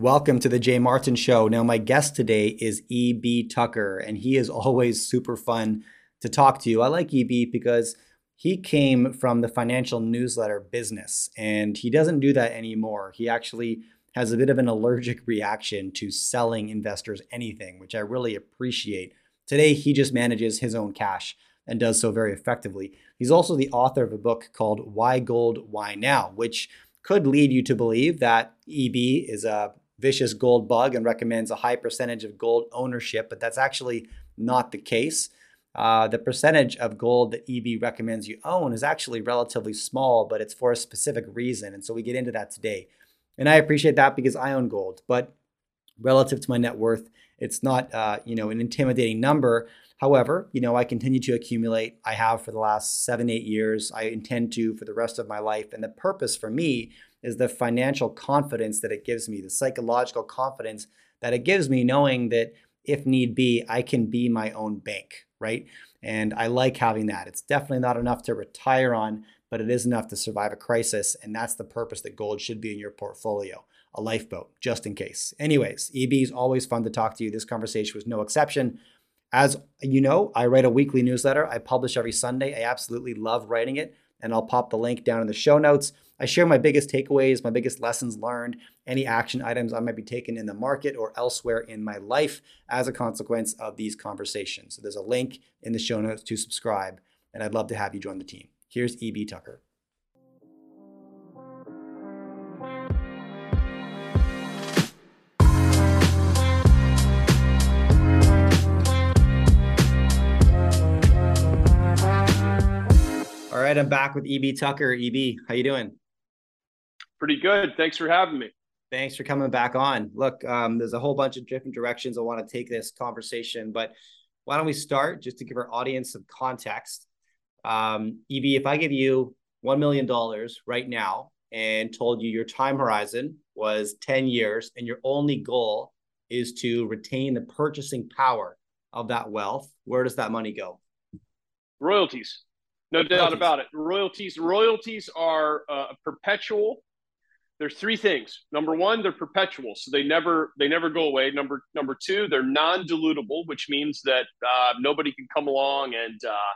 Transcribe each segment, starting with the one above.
Welcome to the Jay Martin Show. Now, my guest today is EB Tucker, and he is always super fun to talk to. I like EB because he came from the financial newsletter business, and he doesn't do that anymore. He actually has a bit of an allergic reaction to selling investors anything, which I really appreciate. Today, he just manages his own cash and does so very effectively. He's also the author of a book called Why Gold, Why Now, which could lead you to believe that EB is a vicious gold bug and recommends a high percentage of gold ownership, but that's actually not the case. Uh, the percentage of gold that EB recommends you own is actually relatively small, but it's for a specific reason. And so we get into that today. And I appreciate that because I own gold, but relative to my net worth, it's not uh, you know an intimidating number. However, you know I continue to accumulate. I have for the last seven, eight years. I intend to for the rest of my life. And the purpose for me is the financial confidence that it gives me, the psychological confidence that it gives me, knowing that if need be, I can be my own bank, right? And I like having that. It's definitely not enough to retire on, but it is enough to survive a crisis. And that's the purpose that gold should be in your portfolio a lifeboat, just in case. Anyways, EB is always fun to talk to you. This conversation was no exception. As you know, I write a weekly newsletter. I publish every Sunday. I absolutely love writing it, and I'll pop the link down in the show notes. I share my biggest takeaways, my biggest lessons learned, any action items I might be taking in the market or elsewhere in my life as a consequence of these conversations. So there's a link in the show notes to subscribe, and I'd love to have you join the team. Here's EB Tucker. All right, I'm back with EB Tucker. EB, how you doing? Pretty good. Thanks for having me. Thanks for coming back on. Look, um, there's a whole bunch of different directions I want to take this conversation, but why don't we start just to give our audience some context? Um, EB, if I give you $1 million right now and told you your time horizon was 10 years and your only goal is to retain the purchasing power of that wealth, where does that money go? Royalties. No doubt about it. Royalties. Royalties are uh, perpetual there's three things. Number one, they're perpetual, so they never they never go away. Number number two, they're non-dilutable, which means that uh, nobody can come along and uh,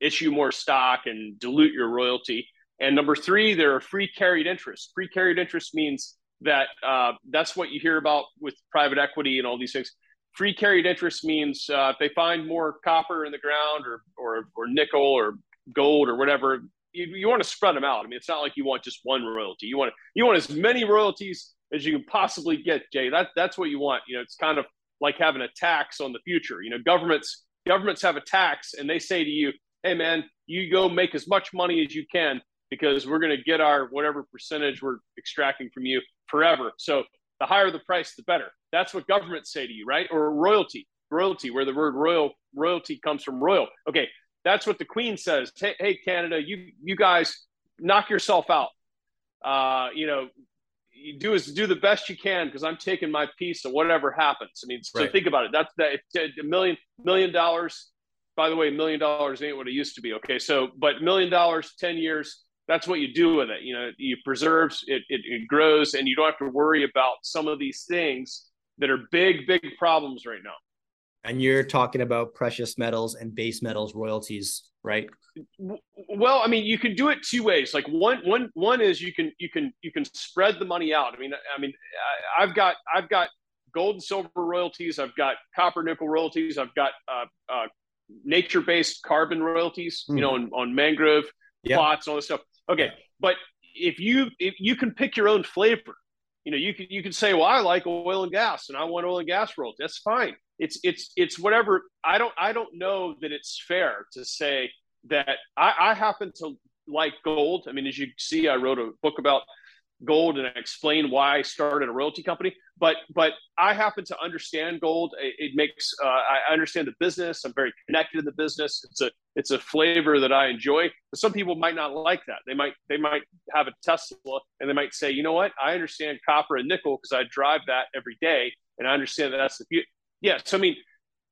issue more stock and dilute your royalty. And number three, they're free carried interest. Free carried interest means that uh, that's what you hear about with private equity and all these things. Free carried interest means uh, if they find more copper in the ground or or, or nickel or gold or whatever, you, you want to spread them out. I mean, it's not like you want just one royalty. You want you want as many royalties as you can possibly get, Jay. That that's what you want. You know, it's kind of like having a tax on the future. You know, governments governments have a tax, and they say to you, "Hey, man, you go make as much money as you can because we're going to get our whatever percentage we're extracting from you forever." So the higher the price, the better. That's what governments say to you, right? Or royalty, royalty, where the word royal royalty comes from royal. Okay, that's what the Queen says. Hey, hey Canada, you you guys knock yourself out. Uh, you know, you do is do the best you can because I'm taking my piece of whatever happens. I mean, so right. think about it. That's that a million million dollars. By the way, a million dollars ain't what it used to be. Okay, so but million dollars, ten years. That's what you do with it. You know, you preserves it, it, it grows, and you don't have to worry about some of these things that are big, big problems right now. And you're talking about precious metals and base metals royalties, right? Well, I mean, you can do it two ways. Like one, one, one is you can you can you can spread the money out. I mean, I mean, I've got I've got gold and silver royalties. I've got copper nickel royalties. I've got uh, uh, nature based carbon royalties. Mm. You know, hmm. on, on mangrove yep. plots, all this stuff. Okay, but if you if you can pick your own flavor, you know, you can you can say, well, I like oil and gas, and I want oil and gas royalties. That's fine it's it's it's whatever i don't i don't know that it's fair to say that i, I happen to like gold i mean as you see i wrote a book about gold and I explain why I started a royalty company. But but I happen to understand gold. It, it makes uh, I understand the business. I'm very connected to the business. It's a it's a flavor that I enjoy. But some people might not like that. They might they might have a Tesla and they might say, you know what? I understand copper and nickel because I drive that every day, and I understand that that's the yeah. So I mean,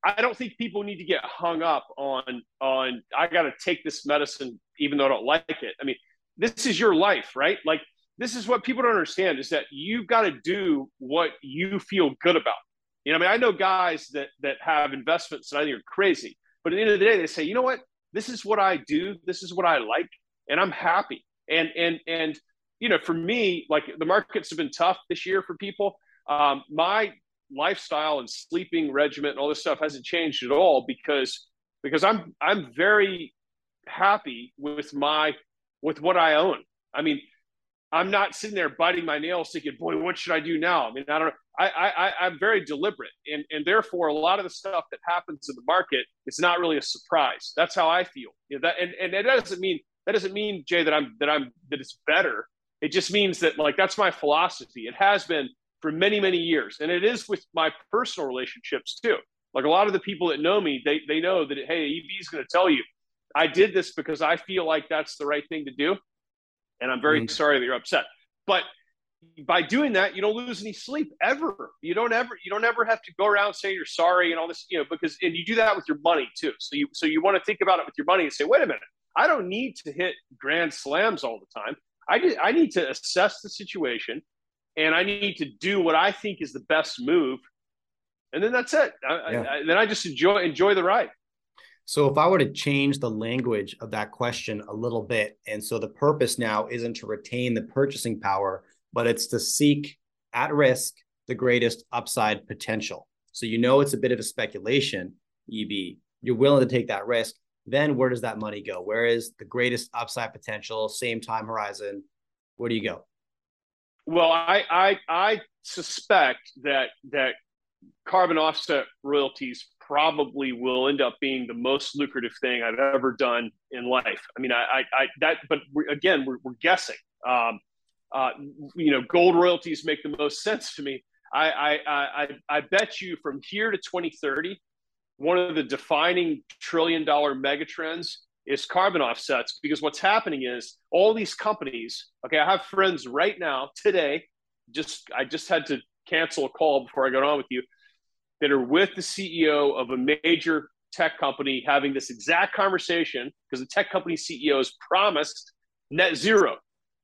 I don't think people need to get hung up on on I got to take this medicine even though I don't like it. I mean, this is your life, right? Like this is what people don't understand is that you've got to do what you feel good about. You know, I mean, I know guys that that have investments that I think are crazy, but at the end of the day, they say, you know what, this is what I do, this is what I like, and I'm happy. And and and you know, for me, like the markets have been tough this year for people. Um, my lifestyle and sleeping regimen and all this stuff hasn't changed at all because because I'm I'm very happy with my with what I own. I mean, I'm not sitting there biting my nails thinking, boy, what should I do now? I mean, I don't I, I, I'm very deliberate. And, and therefore, a lot of the stuff that happens in the market is not really a surprise. That's how I feel. You know, that, and, and that doesn't mean, that doesn't mean, Jay, that I'm, that I'm, that it's better. It just means that like, that's my philosophy. It has been for many, many years. And it is with my personal relationships too. Like a lot of the people that know me, they, they know that, hey, EB is going to tell you, I did this because I feel like that's the right thing to do and I'm very mm-hmm. sorry that you're upset. But by doing that, you don't lose any sleep ever. You don't ever you don't ever have to go around saying you're sorry and all this, you know, because and you do that with your money too. So you so you want to think about it with your money and say, wait a minute, I don't need to hit grand slams all the time. I did, I need to assess the situation and I need to do what I think is the best move. And then that's it. I, yeah. I, then I just enjoy enjoy the ride. So if I were to change the language of that question a little bit, and so the purpose now isn't to retain the purchasing power, but it's to seek at risk the greatest upside potential. So you know it's a bit of a speculation, EB. You're willing to take that risk. Then where does that money go? Where is the greatest upside potential, same time horizon? Where do you go? Well, I I, I suspect that that carbon offset royalties probably will end up being the most lucrative thing I've ever done in life. I mean, I, I, I that, but we're, again, we're, we're guessing. Um, uh, you know, gold royalties make the most sense to me. I, I, I, I bet you from here to 2030, one of the defining trillion dollar megatrends is carbon offsets because what's happening is all these companies. Okay, I have friends right now today. Just I just had to cancel a call before I got on with you that are with the CEO of a major tech company having this exact conversation because the tech company CEO has promised net zero,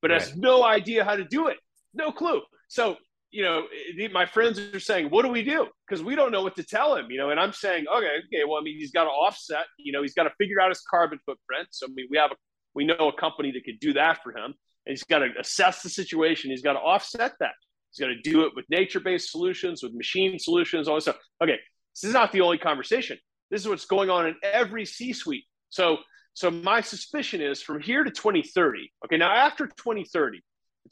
but right. has no idea how to do it. No clue. So, you know, my friends are saying, what do we do? Because we don't know what to tell him, you know, and I'm saying, okay, okay, well, I mean, he's got to offset, you know, he's got to figure out his carbon footprint. So, I mean, we have a, we know a company that could do that for him. And he's got to assess the situation. He's got to offset that. He's got to do it with nature-based solutions, with machine solutions, all this stuff. Okay, this is not the only conversation. This is what's going on in every C-suite. So, so my suspicion is from here to 2030. Okay, now after 2030,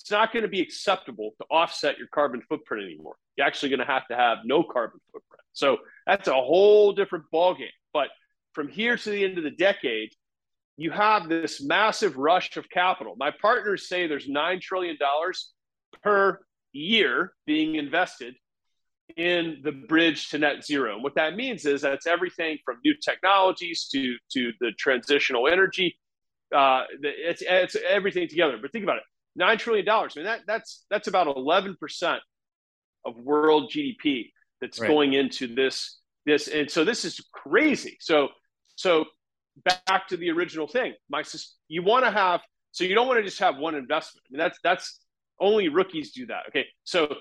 it's not going to be acceptable to offset your carbon footprint anymore. You're actually going to have to have no carbon footprint. So that's a whole different ballgame. But from here to the end of the decade, you have this massive rush of capital. My partners say there's $9 trillion per year being invested in the bridge to net zero. And what that means is that's everything from new technologies to to the transitional energy. Uh, it's it's everything together. But think about it: nine trillion dollars. I mean, that that's that's about eleven percent of world GDP that's right. going into this this. And so this is crazy. So so back to the original thing. My you want to have so you don't want to just have one investment. I mean, that's that's only rookies do that. Okay, so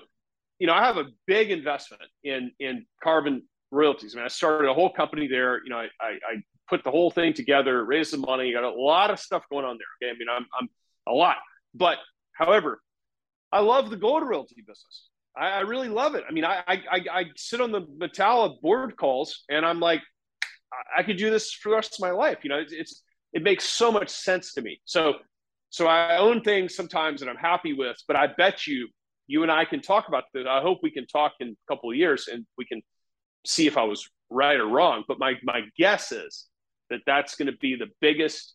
you know I have a big investment in in carbon royalties. I mean, I started a whole company there. You know, I, I, I put the whole thing together, raised some money, got a lot of stuff going on there. Okay, I mean, I'm I'm a lot, but however, I love the gold royalty business. I, I really love it. I mean, I, I I sit on the Metalla board calls, and I'm like, I could do this for the rest of my life. You know, it's, it's it makes so much sense to me. So so I own things sometimes that I'm happy with, but I bet you, you and I can talk about this. I hope we can talk in a couple of years and we can see if I was right or wrong. But my my guess is that that's going to be the biggest,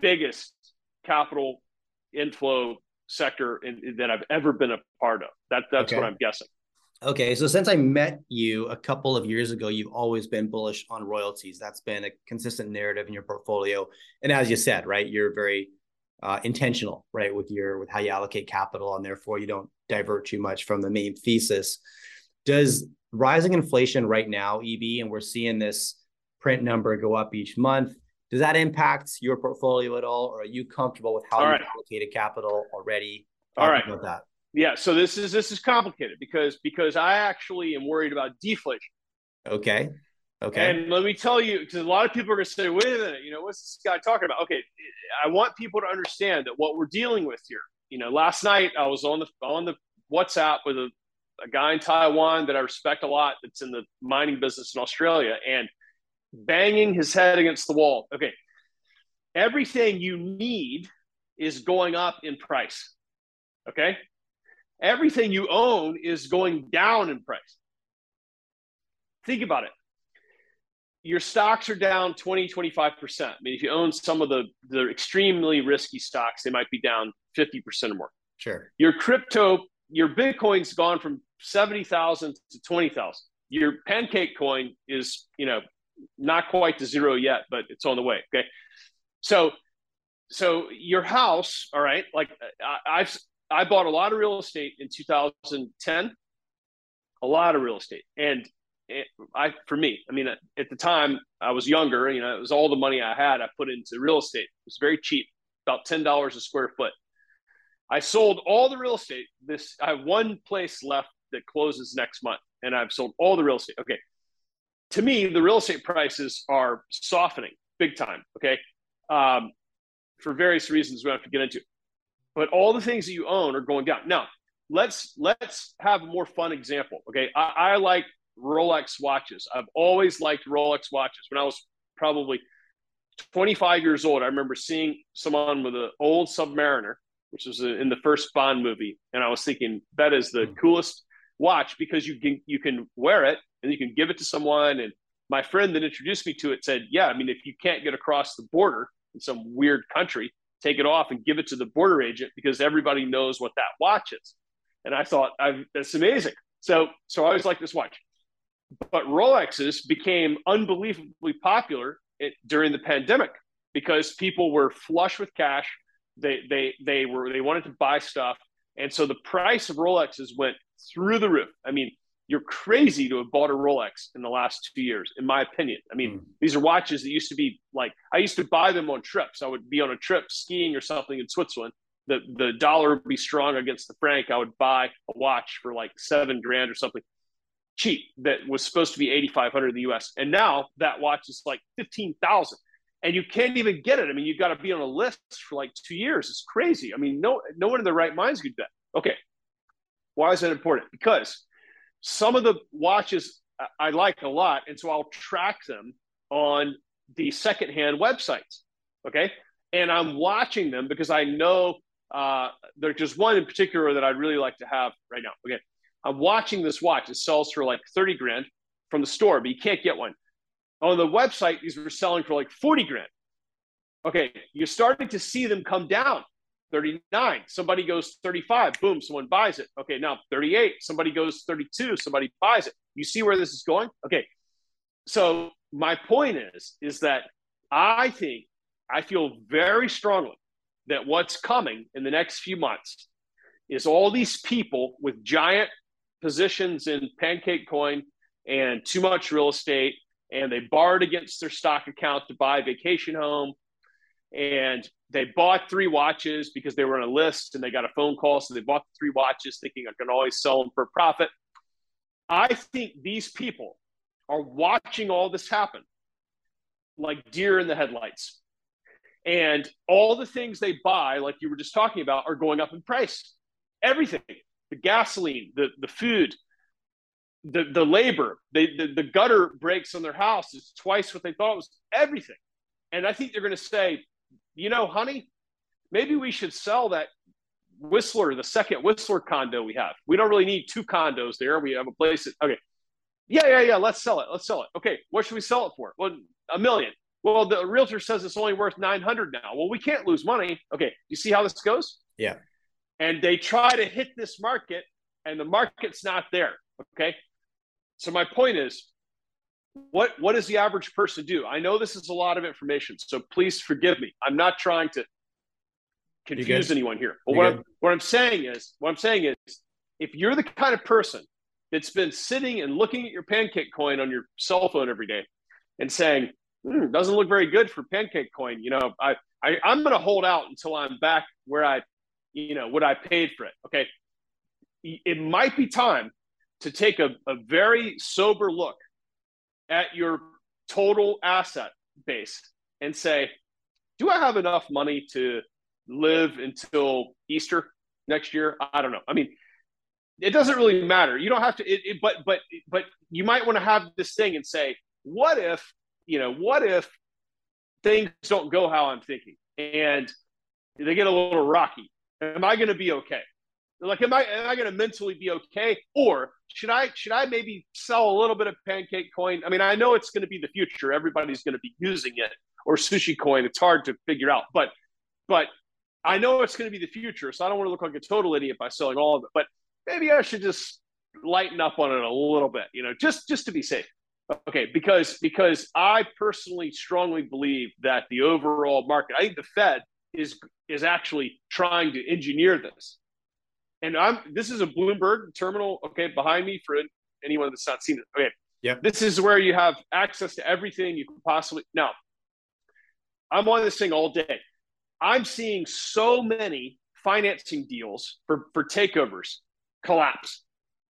biggest capital inflow sector in, that I've ever been a part of. That that's okay. what I'm guessing. Okay, so since I met you a couple of years ago, you've always been bullish on royalties. That's been a consistent narrative in your portfolio. And as you said, right, you're very uh, intentional, right, with your with how you allocate capital, and therefore you don't divert too much from the main thesis. Does rising inflation right now, EB, and we're seeing this print number go up each month. Does that impact your portfolio at all, or are you comfortable with how all you right. allocated capital already All right. About that. Yeah. So this is this is complicated because because I actually am worried about deflation. Okay. Okay. And let me tell you, because a lot of people are going to say, wait a minute, you know, what's this guy talking about? Okay, I want people to understand that what we're dealing with here. You know, last night I was on the on the WhatsApp with a, a guy in Taiwan that I respect a lot that's in the mining business in Australia and banging his head against the wall. Okay. Everything you need is going up in price. Okay. Everything you own is going down in price. Think about it your stocks are down 20 25% i mean if you own some of the the extremely risky stocks they might be down 50% or more sure your crypto your bitcoin's gone from 70000 to 20000 your pancake coin is you know not quite to zero yet but it's on the way okay so so your house all right like uh, I, i've i bought a lot of real estate in 2010 a lot of real estate and it, I for me, I mean, at the time I was younger. You know, it was all the money I had. I put into real estate. It was very cheap, about ten dollars a square foot. I sold all the real estate. This I have one place left that closes next month, and I've sold all the real estate. Okay, to me, the real estate prices are softening big time. Okay, um, for various reasons we don't have to get into. But all the things that you own are going down. Now, let's let's have a more fun example. Okay, I, I like Rolex watches. I've always liked Rolex watches. When I was probably 25 years old, I remember seeing someone with an old Submariner, which was in the first Bond movie, and I was thinking that is the mm. coolest watch because you can you can wear it and you can give it to someone. And my friend that introduced me to it said, "Yeah, I mean, if you can't get across the border in some weird country, take it off and give it to the border agent because everybody knows what that watch is." And I thought, I've, that's amazing. So so I always like this watch but Rolexes became unbelievably popular during the pandemic because people were flush with cash. They they they were they wanted to buy stuff, and so the price of Rolexes went through the roof. I mean, you're crazy to have bought a Rolex in the last two years, in my opinion. I mean, mm. these are watches that used to be like I used to buy them on trips. I would be on a trip skiing or something in Switzerland. The the dollar would be strong against the franc. I would buy a watch for like seven grand or something cheap that was supposed to be 8500 in the US and now that watch is like 15,000 and you can't even get it I mean you've got to be on a list for like 2 years it's crazy I mean no no one in their right minds could do that okay why is that important because some of the watches I like a lot and so I'll track them on the secondhand websites okay and I'm watching them because I know uh, there's just one in particular that I'd really like to have right now okay I'm watching this watch. It sells for like 30 grand from the store, but you can't get one. On the website, these were selling for like 40 grand. Okay, you're starting to see them come down. 39, somebody goes 35, boom, someone buys it. Okay, now 38, somebody goes 32, somebody buys it. You see where this is going? Okay. So my point is, is that I think I feel very strongly that what's coming in the next few months is all these people with giant positions in Pancake Coin and too much real estate, and they borrowed against their stock account to buy a vacation home. And they bought three watches because they were on a list and they got a phone call. So they bought the three watches thinking I can always sell them for profit. I think these people are watching all this happen like deer in the headlights. And all the things they buy, like you were just talking about, are going up in price. Everything the gasoline, the, the food, the, the labor, they, the, the gutter breaks on their house is twice what they thought it was, everything. And I think they're going to say, you know, honey, maybe we should sell that Whistler, the second Whistler condo we have. We don't really need two condos there. We have a place that, okay. Yeah, yeah, yeah. Let's sell it. Let's sell it. Okay. What should we sell it for? Well, a million. Well, the realtor says it's only worth 900 now. Well, we can't lose money. Okay. You see how this goes? Yeah and they try to hit this market and the market's not there okay so my point is what what does the average person do i know this is a lot of information so please forgive me i'm not trying to confuse anyone here but what I'm, what I'm saying is what i'm saying is if you're the kind of person that's been sitting and looking at your pancake coin on your cell phone every day and saying hmm, doesn't look very good for pancake coin you know i, I i'm going to hold out until i'm back where i you know, what I paid for it. Okay. It might be time to take a, a very sober look at your total asset base and say, do I have enough money to live until Easter next year? I don't know. I mean, it doesn't really matter. You don't have to, it, it, but, but, but you might want to have this thing and say, what if, you know, what if things don't go how I'm thinking and they get a little rocky? Am I going to be okay? Like, am I am I going to mentally be okay, or should I should I maybe sell a little bit of Pancake Coin? I mean, I know it's going to be the future. Everybody's going to be using it, or Sushi Coin. It's hard to figure out, but but I know it's going to be the future. So I don't want to look like a total idiot by selling all of it. But maybe I should just lighten up on it a little bit, you know, just just to be safe. Okay, because because I personally strongly believe that the overall market, I think the Fed is is actually trying to engineer this and I'm this is a Bloomberg terminal, okay, behind me for anyone that's not seen it. Okay. Yeah. This is where you have access to everything you can possibly now. I'm on this thing all day. I'm seeing so many financing deals for, for takeovers collapse.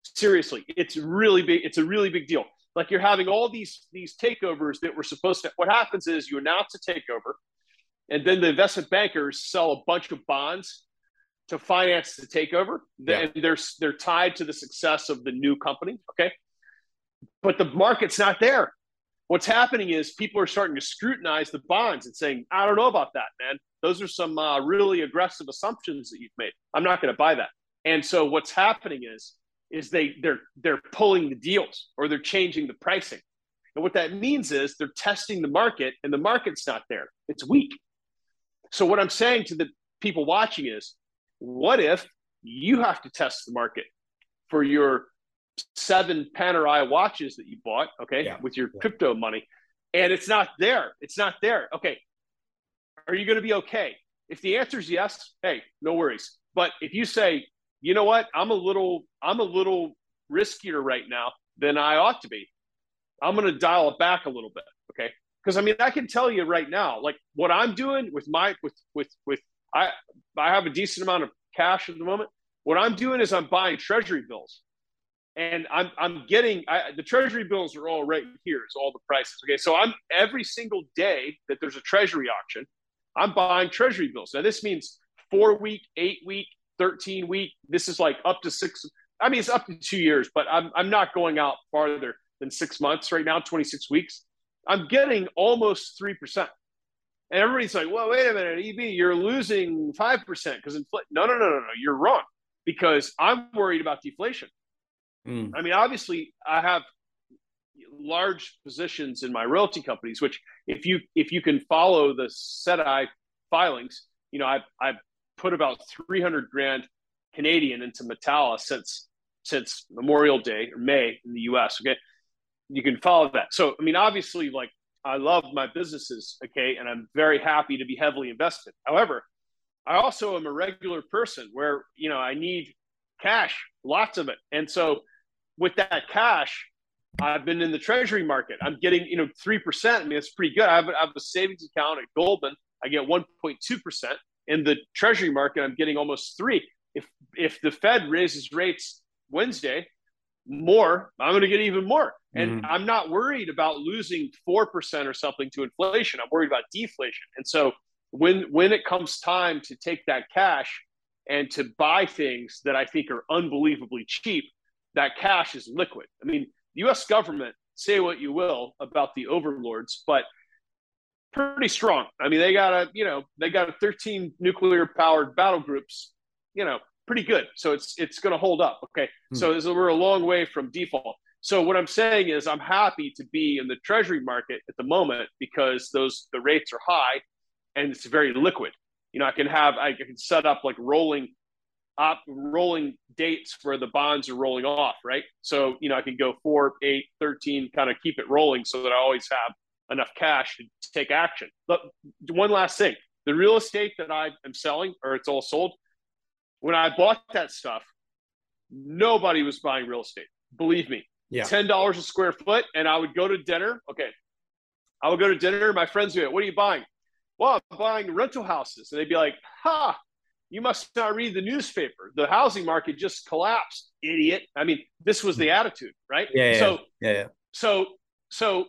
Seriously, it's really big. It's a really big deal. Like you're having all these these takeovers that were supposed to. What happens is you announce a takeover, and then the investment bankers sell a bunch of bonds to finance the takeover. Yeah. And they're they're tied to the success of the new company. Okay. But the market's not there. What's happening is people are starting to scrutinize the bonds and saying, I don't know about that, man. Those are some uh, really aggressive assumptions that you've made. I'm not going to buy that. And so what's happening is is they they're they're pulling the deals or they're changing the pricing. And what that means is they're testing the market and the market's not there. It's weak. So what I'm saying to the people watching is what if you have to test the market for your seven Panerai watches that you bought, okay, yeah. with your yeah. crypto money, and it's not there? It's not there. Okay. Are you going to be okay? If the answer is yes, hey, no worries. But if you say, you know what, I'm a little, I'm a little riskier right now than I ought to be, I'm going to dial it back a little bit. Okay. Because I mean, I can tell you right now, like what I'm doing with my with with with I I have a decent amount of cash at the moment. What I'm doing is I'm buying treasury bills. And I'm I'm getting I, the treasury bills are all right here. Is all the prices. Okay, so I'm every single day that there's a treasury auction, I'm buying treasury bills. Now this means four week, eight week, thirteen week. This is like up to six. I mean, it's up to two years, but I'm I'm not going out farther than six months right now. Twenty six weeks. I'm getting almost three percent. And everybody's like, well, wait a minute, EB, you're losing 5% because inflation. No, no, no, no, no, you're wrong because I'm worried about deflation. Mm. I mean, obviously, I have large positions in my royalty companies, which if you if you can follow the SEDI filings, you know, I've, I've put about 300 grand Canadian into Metalla since since Memorial Day or May in the US. Okay. You can follow that. So, I mean, obviously, like I love my businesses, okay, and I'm very happy to be heavily invested. However, I also am a regular person where you know I need cash, lots of it, and so with that cash, I've been in the treasury market. I'm getting you know three percent. I mean, it's pretty good. I have, I have a savings account at Goldman. I get 1.2 percent in the treasury market. I'm getting almost three. If if the Fed raises rates Wednesday, more, I'm going to get even more. And mm-hmm. I'm not worried about losing 4% or something to inflation. I'm worried about deflation. And so when when it comes time to take that cash and to buy things that I think are unbelievably cheap, that cash is liquid. I mean, the US government, say what you will about the overlords, but pretty strong. I mean, they got a, you know, they got a 13 nuclear powered battle groups, you know, pretty good. So it's it's going to hold up. Okay. Hmm. So, so we're a long way from default. So what I'm saying is I'm happy to be in the treasury market at the moment because those the rates are high and it's very liquid. You know, I can have I can set up like rolling up rolling dates where the bonds are rolling off, right? So, you know, I can go 4, 8, 13 kind of keep it rolling so that I always have enough cash to take action. But one last thing, the real estate that I am selling or it's all sold, when I bought that stuff, nobody was buying real estate. Believe me. Yeah. Ten dollars a square foot, and I would go to dinner. Okay, I would go to dinner. My friends would, "What are you buying?" Well, I'm buying rental houses, and they'd be like, "Ha, you must not read the newspaper. The housing market just collapsed, idiot. I mean, this was the attitude, right? Yeah. yeah so, yeah, yeah. So, so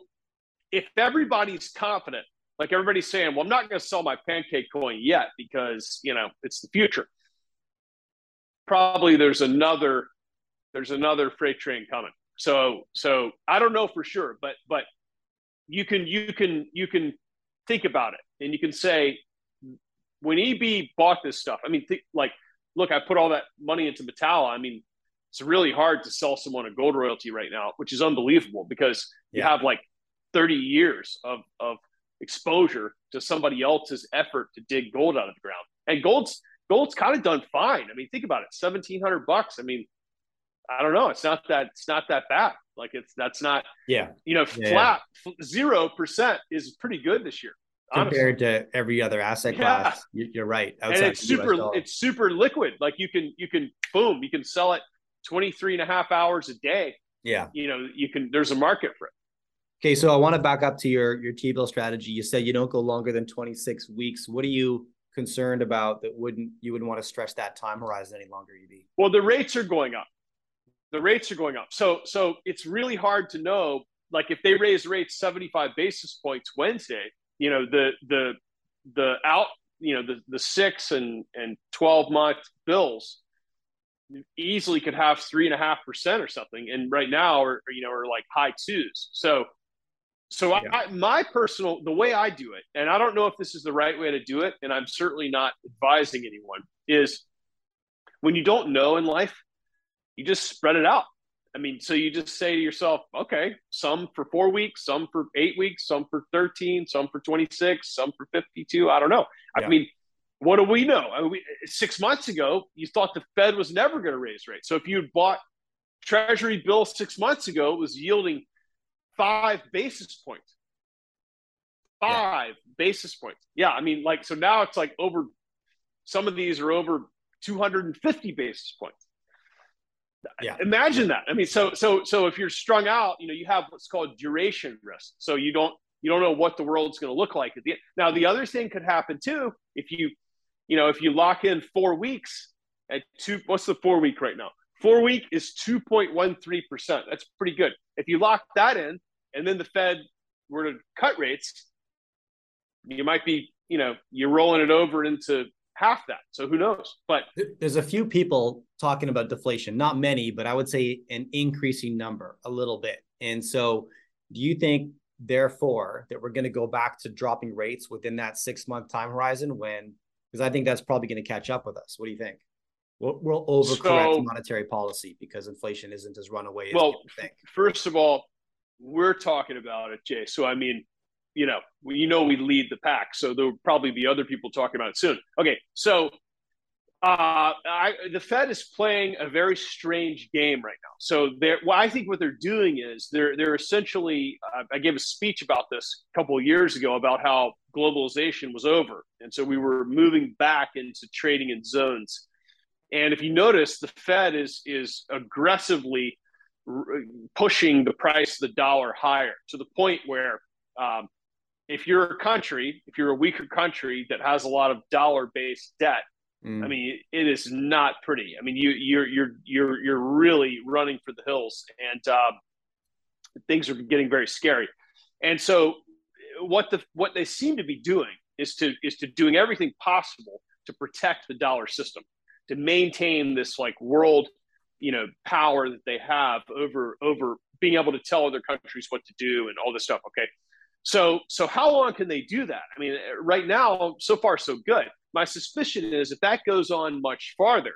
if everybody's confident, like everybody's saying, well, I'm not going to sell my pancake coin yet because you know it's the future. Probably there's another there's another freight train coming. So, so I don't know for sure, but but you can you can you can think about it and you can say when EB bought this stuff, I mean, th- like, look, I put all that money into Metalla. I mean, it's really hard to sell someone a gold royalty right now, which is unbelievable because yeah. you have like 30 years of, of exposure to somebody else's effort to dig gold out of the ground. And gold's gold's kind of done fine. I mean, think about it, 1700 bucks. I mean, I don't know. It's not that, it's not that bad. Like it's, that's not, yeah, you know, flat zero percent is pretty good this year compared to every other asset class. Yeah. You're right. and it's super, it's super liquid. Like you can, you can, boom, you can sell it 23 and a half hours a day. Yeah. You know, you can, there's a market for it. Okay. So I want to back up to your, your T-bill strategy. You said you don't go longer than 26 weeks. What do you concerned about that wouldn't, you wouldn't want to stretch that time horizon any longer, EB? Well, the rates are going up. The rates are going up. So, so it's really hard to know, like if they raise rates 75 basis points Wednesday, you know the the the out you know the the six and and 12 month bills easily could have three and a half percent or something and right now are you know are like high twos so so yeah. I, my personal the way i do it and i don't know if this is the right way to do it and i'm certainly not advising anyone is when you don't know in life you just spread it out I mean, so you just say to yourself, okay, some for four weeks, some for eight weeks, some for 13, some for 26, some for 52. I don't know. Yeah. I mean, what do we know? I mean, we, six months ago, you thought the Fed was never going to raise rates. So if you had bought Treasury bills six months ago, it was yielding five basis points. Five yeah. basis points. Yeah. I mean, like, so now it's like over, some of these are over 250 basis points yeah imagine that i mean so so so if you're strung out you know you have what's called duration risk so you don't you don't know what the world's going to look like at the end. now the other thing could happen too if you you know if you lock in four weeks at two what's the four week right now four week is 2.13% that's pretty good if you lock that in and then the fed were to cut rates you might be you know you're rolling it over into half that. So who knows? But there's a few people talking about deflation, not many, but I would say an increasing number a little bit. And so do you think therefore that we're going to go back to dropping rates within that six month time horizon when because I think that's probably going to catch up with us. What do you think? We'll, we'll overcorrect so, monetary policy because inflation isn't as runaway as well, people think. First of all, we're talking about it, Jay. So I mean, you know, we, you know, we lead the pack. So there'll probably be other people talking about it soon. Okay, so uh, I, the Fed is playing a very strange game right now. So they're, well, I think what they're doing is they're they're essentially. Uh, I gave a speech about this a couple of years ago about how globalization was over, and so we were moving back into trading in zones. And if you notice, the Fed is is aggressively r- pushing the price of the dollar higher to the point where um, if you're a country, if you're a weaker country that has a lot of dollar-based debt, mm. I mean, it is not pretty. I mean, you you're you're you're you're really running for the hills, and um, things are getting very scary. And so, what the what they seem to be doing is to is to doing everything possible to protect the dollar system, to maintain this like world, you know, power that they have over over being able to tell other countries what to do and all this stuff. Okay, so, so how long can they do that? I mean, right now, so far so good. My suspicion is if that goes on much farther,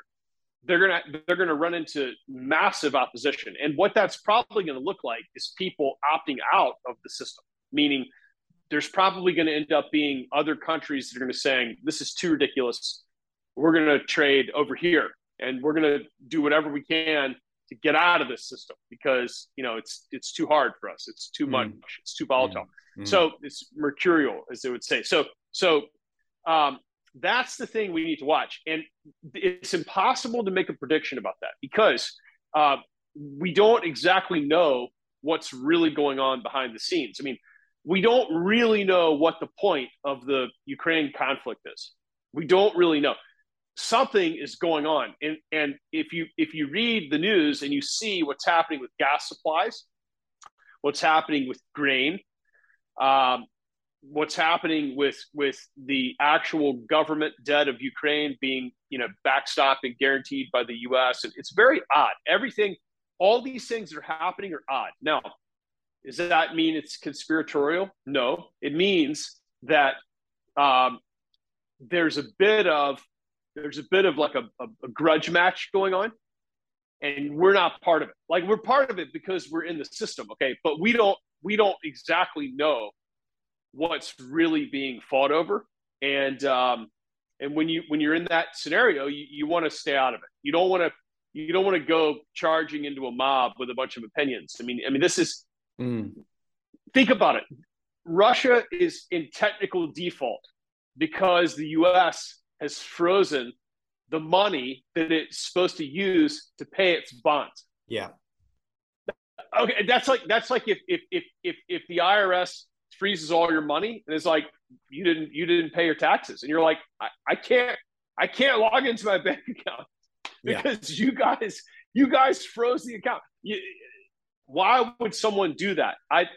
they're gonna they're gonna run into massive opposition. And what that's probably going to look like is people opting out of the system. Meaning, there's probably going to end up being other countries that are going to saying this is too ridiculous. We're going to trade over here, and we're going to do whatever we can to get out of this system because you know it's it's too hard for us. It's too mm. much. It's too volatile. Mm. So it's mercurial, as they would say. So so um, that's the thing we need to watch, and it's impossible to make a prediction about that because uh, we don't exactly know what's really going on behind the scenes. I mean, we don't really know what the point of the Ukraine conflict is. We don't really know. Something is going on. And and if you if you read the news and you see what's happening with gas supplies, what's happening with grain, um, what's happening with with the actual government debt of Ukraine being you know backstopped and guaranteed by the U.S. And it's very odd. Everything, all these things that are happening are odd. Now, does that mean it's conspiratorial? No, it means that um, there's a bit of there's a bit of like a, a, a grudge match going on and we're not part of it. Like we're part of it because we're in the system okay? But we don't we don't exactly know what's really being fought over. And um and when you when you're in that scenario you, you want to stay out of it. You don't want to you don't want to go charging into a mob with a bunch of opinions. I mean i mean this is mm. think about it. Russia is in technical default because the us has frozen the money that it's supposed to use to pay its bonds. Yeah. Okay, that's like that's like if if if if if the IRS freezes all your money and it's like you didn't you didn't pay your taxes and you're like I, I can't I can't log into my bank account because yeah. you guys you guys froze the account. You, why would someone do that? I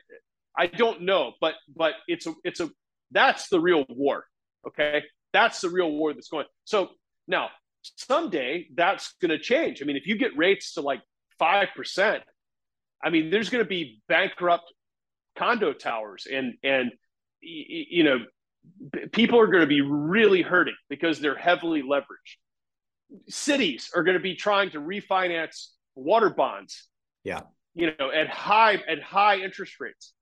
I don't know, but but it's a it's a that's the real war. Okay, that's the real war that's going. So now someday that's going to change. I mean, if you get rates to like 5%, I mean, there's going to be bankrupt condo towers and, and, you know, people are going to be really hurting because they're heavily leveraged. Cities are going to be trying to refinance water bonds. Yeah. You know, at high, at high interest rates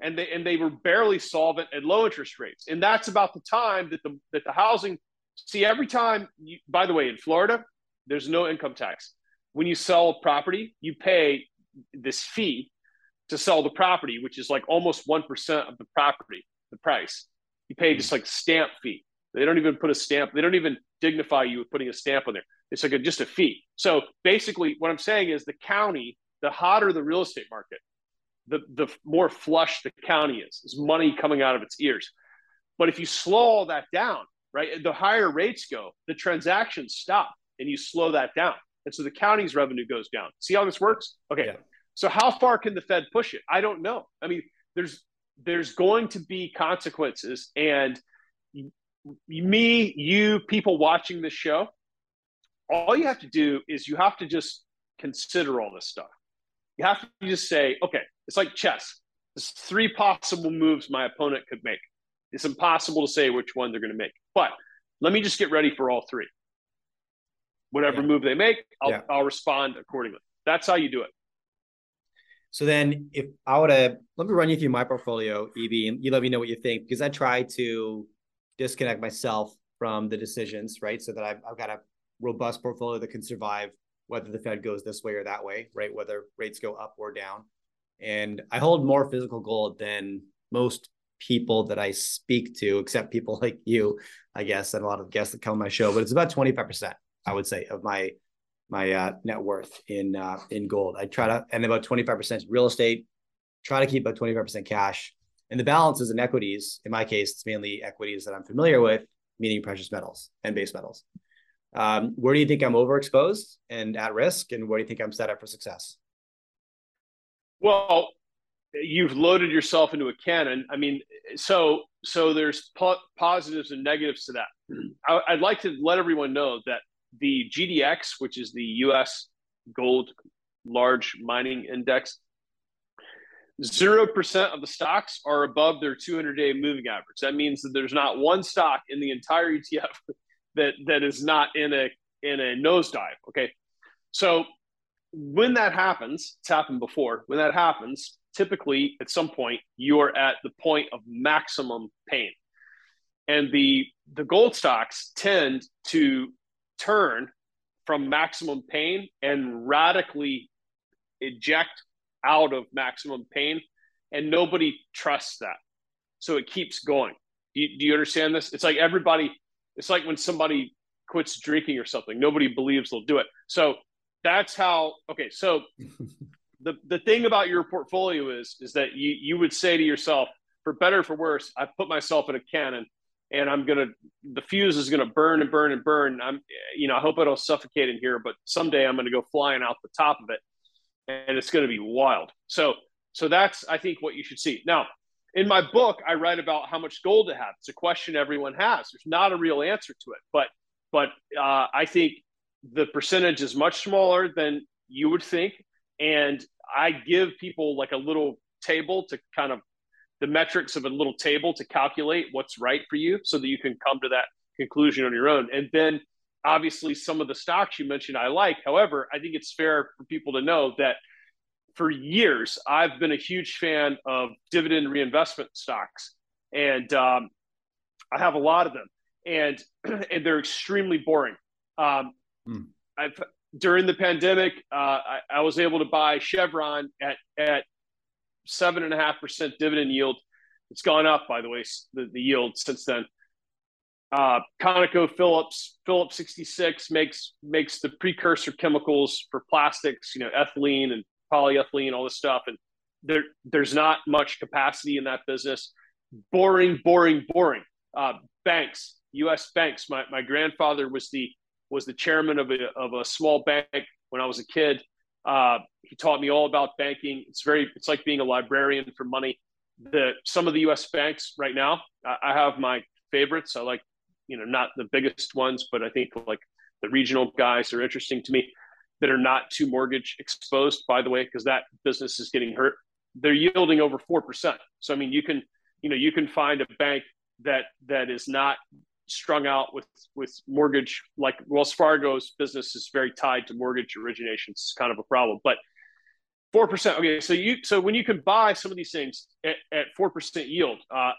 and they and they were barely solvent at low interest rates. And that's about the time that the that the housing see every time you, by the way in Florida there's no income tax. When you sell property, you pay this fee to sell the property, which is like almost 1% of the property, the price. You pay just hmm. like stamp fee. They don't even put a stamp. They don't even dignify you with putting a stamp on there. It's like a, just a fee. So basically, what I'm saying is the county, the hotter the real estate market, the, the more flush the county is. There's money coming out of its ears. But if you slow all that down, right, the higher rates go, the transactions stop and you slow that down. And so the county's revenue goes down. See how this works? Okay. Yeah. So how far can the Fed push it? I don't know. I mean, there's there's going to be consequences and me, you, people watching this show, all you have to do is you have to just consider all this stuff. You have to just say, okay, it's like chess. There's three possible moves my opponent could make. It's impossible to say which one they're going to make. But let me just get ready for all three. Whatever yeah. move they make, I'll, yeah. I'll respond accordingly. That's how you do it. So then, if I were to let me run you through my portfolio, EB, and you let me know what you think because I try to disconnect myself from the decisions, right? So that I've, I've got a robust portfolio that can survive whether the Fed goes this way or that way, right? Whether rates go up or down. And I hold more physical gold than most people that I speak to, except people like you, I guess, and a lot of guests that come on my show. But it's about 25%, I would say, of my my uh, net worth in uh, in gold. I try to, and about 25% real estate, try to keep about 25% cash. And the balance is in equities. In my case, it's mainly equities that I'm familiar with, meaning precious metals and base metals. Um, where do you think I'm overexposed and at risk? And where do you think I'm set up for success? Well, you've loaded yourself into a cannon. I mean, so so there's po- positives and negatives to that. I, would like to let everyone know that the GDX, which is the U.S. Gold Large Mining Index, zero percent of the stocks are above their 200-day moving average. That means that there's not one stock in the entire ETF that that is not in a in a nosedive. Okay, so when that happens, it's happened before. When that happens, typically at some point you're at the point of maximum pain, and the the gold stocks tend to turn from maximum pain and radically eject out of maximum pain, and nobody trusts that, so it keeps going. Do you, do you understand this? It's like everybody. It's like when somebody quits drinking or something. Nobody believes they'll do it. So that's how okay so the the thing about your portfolio is is that you you would say to yourself for better or for worse i put myself in a cannon and I'm gonna the fuse is gonna burn and burn and burn. I'm you know I hope it'll suffocate in here, but someday I'm gonna go flying out the top of it, and it's gonna be wild. So so that's I think what you should see now. In my book, I write about how much gold to have. It's a question everyone has. There's not a real answer to it, but but uh, I think the percentage is much smaller than you would think, and I give people like a little table to kind of the metrics of a little table to calculate what's right for you so that you can come to that conclusion on your own. And then obviously some of the stocks you mentioned I like. However, I think it's fair for people to know that for years I've been a huge fan of dividend reinvestment stocks, and um, I have a lot of them, and and they're extremely boring. Um, mm. I've during the pandemic, uh, I, I was able to buy Chevron at at seven and a half percent dividend yield. It's gone up, by the way, the, the yield since then. Uh, ConocoPhillips, Phillips 66 makes makes the precursor chemicals for plastics, you know, ethylene and polyethylene, all this stuff. And there there's not much capacity in that business. Boring, boring, boring. Uh, banks, U.S. banks. My my grandfather was the was the chairman of a of a small bank when I was a kid. Uh, he taught me all about banking. It's very, it's like being a librarian for money. The some of the U.S. banks right now, I, I have my favorites. I like, you know, not the biggest ones, but I think like the regional guys are interesting to me that are not too mortgage exposed. By the way, because that business is getting hurt. They're yielding over four percent. So I mean, you can, you know, you can find a bank that that is not strung out with with mortgage like Wells Fargo's business is very tied to mortgage originations. It's kind of a problem, but four percent. Okay, so you so when you can buy some of these things at four percent yield, uh,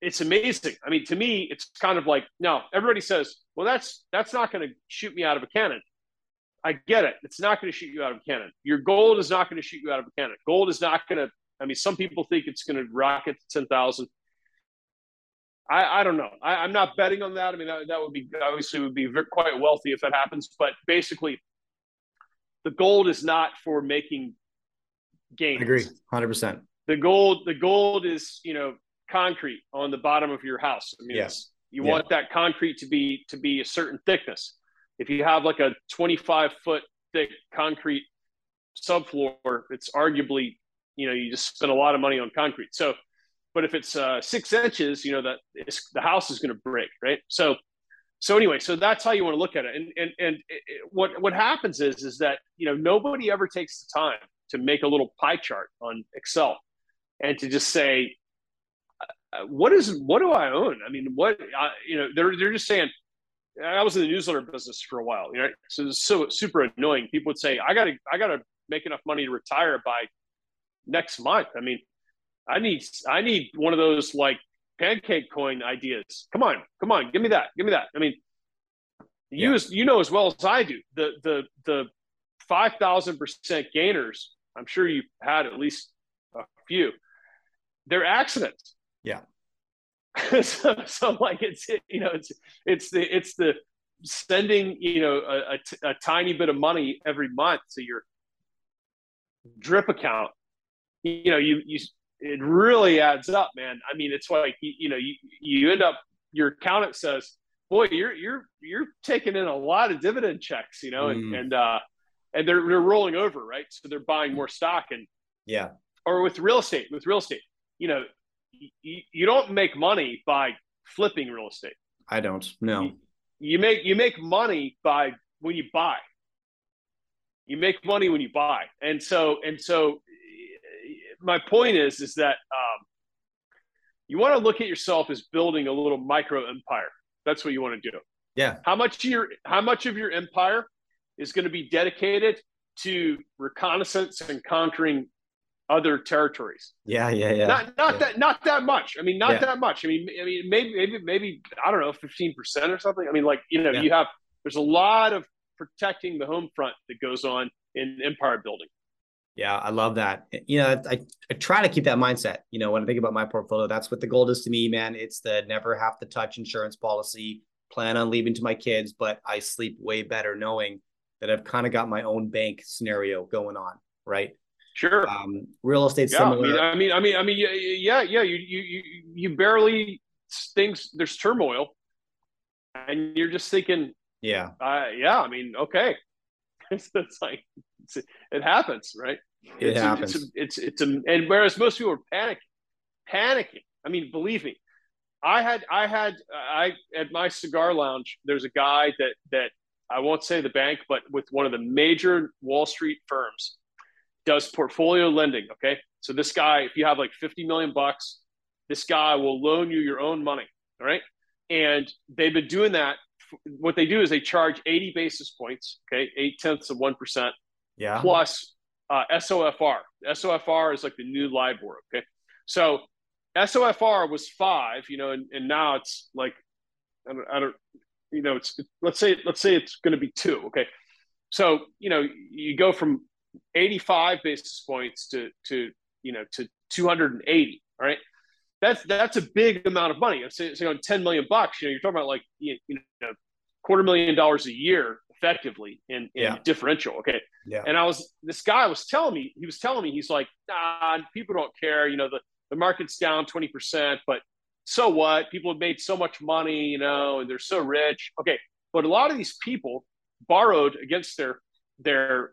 it's amazing. I mean, to me, it's kind of like no. Everybody says, well, that's that's not going to shoot me out of a cannon. I get it. It's not going to shoot you out of a cannon. Your gold is not going to shoot you out of a cannon. Gold is not going to. I mean, some people think it's going to rocket to ten thousand. I, I don't know. I, am not betting on that. I mean, that, that would be obviously would be very, quite wealthy if that happens. But basically, the gold is not for making gains. I agree, hundred percent. The gold, the gold is you know concrete on the bottom of your house. I mean, yes. you yeah. want that concrete to be to be a certain thickness. If you have like a 25 foot thick concrete subfloor, it's arguably you know you just spend a lot of money on concrete. So but if it's uh, six inches, you know that the house is going to break, right? So, so anyway, so that's how you want to look at it. And and and it, what what happens is is that you know nobody ever takes the time to make a little pie chart on Excel and to just say uh, what is what do I own? I mean, what uh, you know they're they're just saying. I was in the newsletter business for a while, you know, so it's so super annoying. People would say, "I got to I got to make enough money to retire by next month." I mean, I need I need one of those like pancake coin ideas. Come on, come on, give me that, give me that. I mean, you yeah. as you know as well as I do the the the five thousand percent gainers. I'm sure you've had at least a few. They're accidents. Yeah. so, so like it's you know it's it's the it's the spending you know a, a, a tiny bit of money every month to your drip account you know you you it really adds up, man. I mean, it's like you, you know, you you end up your accountant says, "Boy, you're you're you're taking in a lot of dividend checks," you know, mm. and and uh, and they're they're rolling over, right? So they're buying more stock, and yeah, or with real estate, with real estate, you know, you, you don't make money by flipping real estate. I don't. No, you, you make you make money by when you buy. You make money when you buy, and so and so my point is is that um, you want to look at yourself as building a little micro empire. That's what you want to do. Yeah. How much of your how much of your empire is going to be dedicated to reconnaissance and conquering other territories? Yeah, yeah, yeah. Not not yeah. that not that much. I mean, not yeah. that much. I mean, I mean, maybe maybe maybe I don't know, fifteen percent or something. I mean, like you know, yeah. you have there's a lot of protecting the home front that goes on in empire building. Yeah, I love that. You know, I, I try to keep that mindset. You know, when I think about my portfolio, that's what the gold is to me, man. It's the never have to touch insurance policy, plan on leaving to my kids, but I sleep way better knowing that I've kind of got my own bank scenario going on, right? Sure. Um, real estate yeah, similar. I mean, I mean, I mean, I mean, yeah, yeah, yeah. You, you, you barely things there's turmoil, and you're just thinking, yeah, uh, yeah. I mean, okay, it's, it's like it's, it happens, right? It it's happens. A, it's, a, it's it's a and whereas most people are panicking, panicking. I mean, believe me, I had I had I at my cigar lounge. There's a guy that that I won't say the bank, but with one of the major Wall Street firms, does portfolio lending. Okay, so this guy, if you have like 50 million bucks, this guy will loan you your own money. All right, and they've been doing that. What they do is they charge 80 basis points. Okay, eight tenths of one percent. Yeah. Plus uh, SOFR. SOFR is like the new LIBOR. Okay, so SOFR was five, you know, and, and now it's like I don't, I don't, you know, it's let's say let's say it's going to be two. Okay, so you know you go from 85 basis points to to you know to 280. All right, that's that's a big amount of money. Say, say on 10 million bucks, you know, you're talking about like you know quarter million dollars a year effectively in, in yeah. differential. Okay. Yeah. And I was this guy was telling me, he was telling me, he's like, nah, people don't care. You know, the the market's down 20%, but so what? People have made so much money, you know, and they're so rich. Okay. But a lot of these people borrowed against their their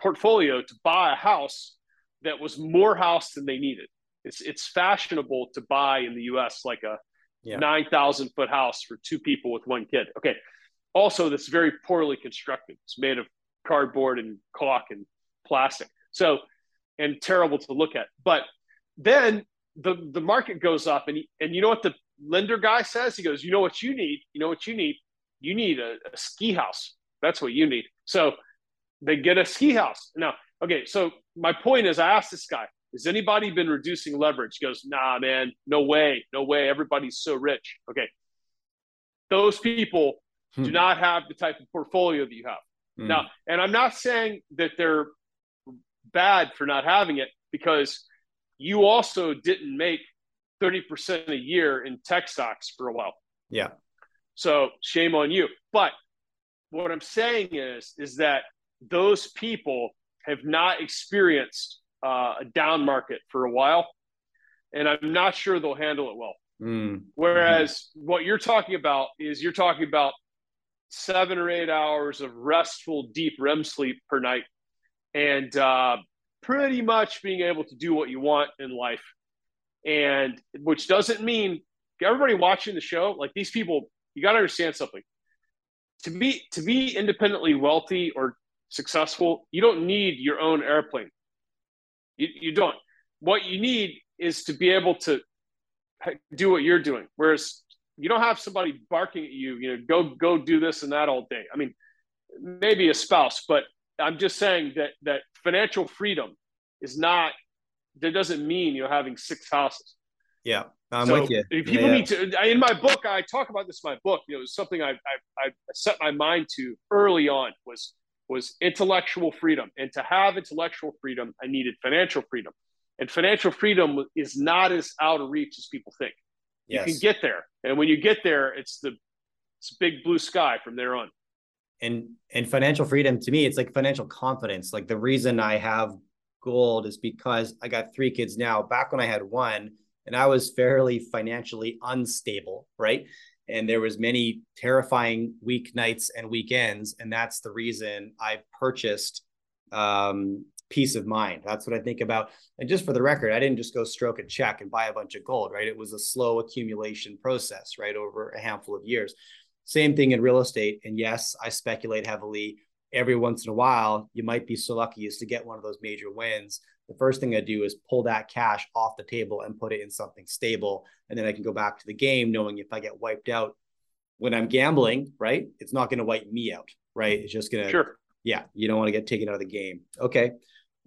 portfolio to buy a house that was more house than they needed. It's it's fashionable to buy in the US like a yeah. 9,000 foot house for two people with one kid. Okay. Also, that's very poorly constructed. It's made of cardboard and caulk and plastic. So, and terrible to look at. But then the the market goes up, and and you know what the lender guy says? He goes, "You know what you need? You know what you need? You need a, a ski house. That's what you need." So they get a ski house. Now, okay. So my point is, I asked this guy, "Has anybody been reducing leverage?" He goes, "Nah, man, no way, no way. Everybody's so rich." Okay, those people hmm. do not have the type of portfolio that you have. Hmm. Now, and I'm not saying that they're bad for not having it because you also didn't make 30% a year in tech stocks for a while. Yeah. So shame on you. But what I'm saying is, is that those people have not experienced uh, a down market for a while, and I'm not sure they'll handle it well. Mm. Whereas mm-hmm. what you're talking about is you're talking about seven or eight hours of restful, deep REM sleep per night, and uh, pretty much being able to do what you want in life. And which doesn't mean everybody watching the show, like these people, you got to understand something. To be to be independently wealthy or successful, you don't need your own airplane. You, you don't. What you need is to be able to do what you're doing. Whereas you don't have somebody barking at you, you know, go go do this and that all day. I mean, maybe a spouse, but I'm just saying that that financial freedom is not that doesn't mean you're having six houses. Yeah, I'm so with you. People yeah. need to. In my book, I talk about this. In my book, you know, it's something I, I I set my mind to early on was was intellectual freedom, and to have intellectual freedom, I needed financial freedom, and financial freedom is not as out of reach as people think. Yes. You can get there, and when you get there, it's the it's big blue sky from there on. And and financial freedom to me it's like financial confidence. Like the reason i have gold is because i got three kids now. Back when i had one and i was fairly financially unstable right and there was many terrifying weeknights and weekends and that's the reason i purchased um, peace of mind that's what i think about and just for the record i didn't just go stroke a check and buy a bunch of gold right it was a slow accumulation process right over a handful of years same thing in real estate. And yes, I speculate heavily. Every once in a while, you might be so lucky as to get one of those major wins. The first thing I do is pull that cash off the table and put it in something stable. And then I can go back to the game knowing if I get wiped out when I'm gambling, right? It's not going to wipe me out, right? It's just going to, sure. yeah, you don't want to get taken out of the game. Okay.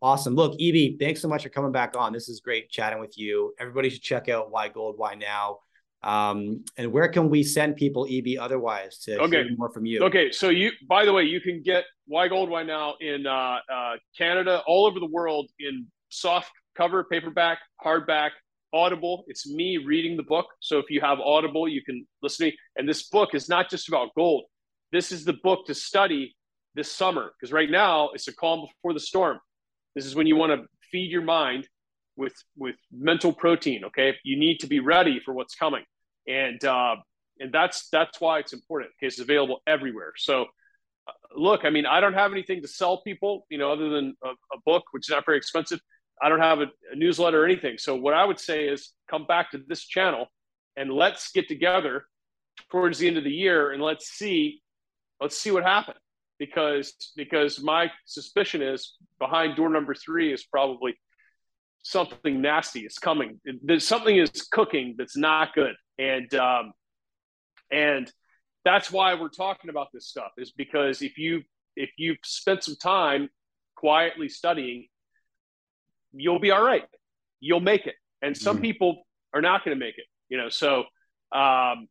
Awesome. Look, EB, thanks so much for coming back on. This is great chatting with you. Everybody should check out Why Gold, Why Now. Um, and where can we send people EB otherwise to okay. hear more from you? Okay, so you by the way, you can get Why Gold Why Now in uh, uh, Canada, all over the world in soft cover, paperback, hardback, Audible. It's me reading the book. So if you have Audible, you can listen to me. And this book is not just about gold. This is the book to study this summer because right now it's a calm before the storm. This is when you want to feed your mind with with mental protein okay you need to be ready for what's coming and uh, and that's that's why it's important it's available everywhere. So, uh, look, I mean, I don't have anything to sell people, you know, other than a, a book, which is not very expensive. I don't have a, a newsletter or anything. So, what I would say is come back to this channel and let's get together towards the end of the year and let's see let's see what happens because because my suspicion is behind door number three is probably something nasty is coming. There's something is cooking that's not good, and um, and that's why we're talking about this stuff. Is because if you if you've spent some time quietly studying, you'll be all right. You'll make it, and some mm people are not going to make it. You know, so um,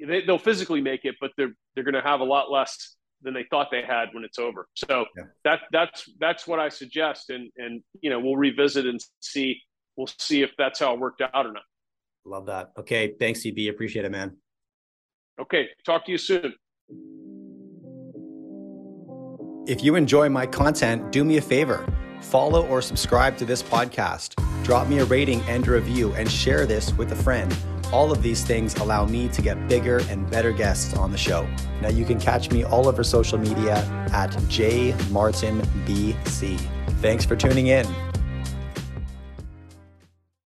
they, will physically make it, but they're they're going to have a lot less than they thought they had when it's over. So yeah. that that's that's what I suggest, and and you know we'll revisit and see we'll see if that's how it worked out or not. Love that. Okay, thanks, EB. Appreciate it, man. Okay, talk to you soon. If you enjoy my content, do me a favor. Follow or subscribe to this podcast. Drop me a rating and a review and share this with a friend. All of these things allow me to get bigger and better guests on the show. Now you can catch me all over social media at jmartinbc. Thanks for tuning in.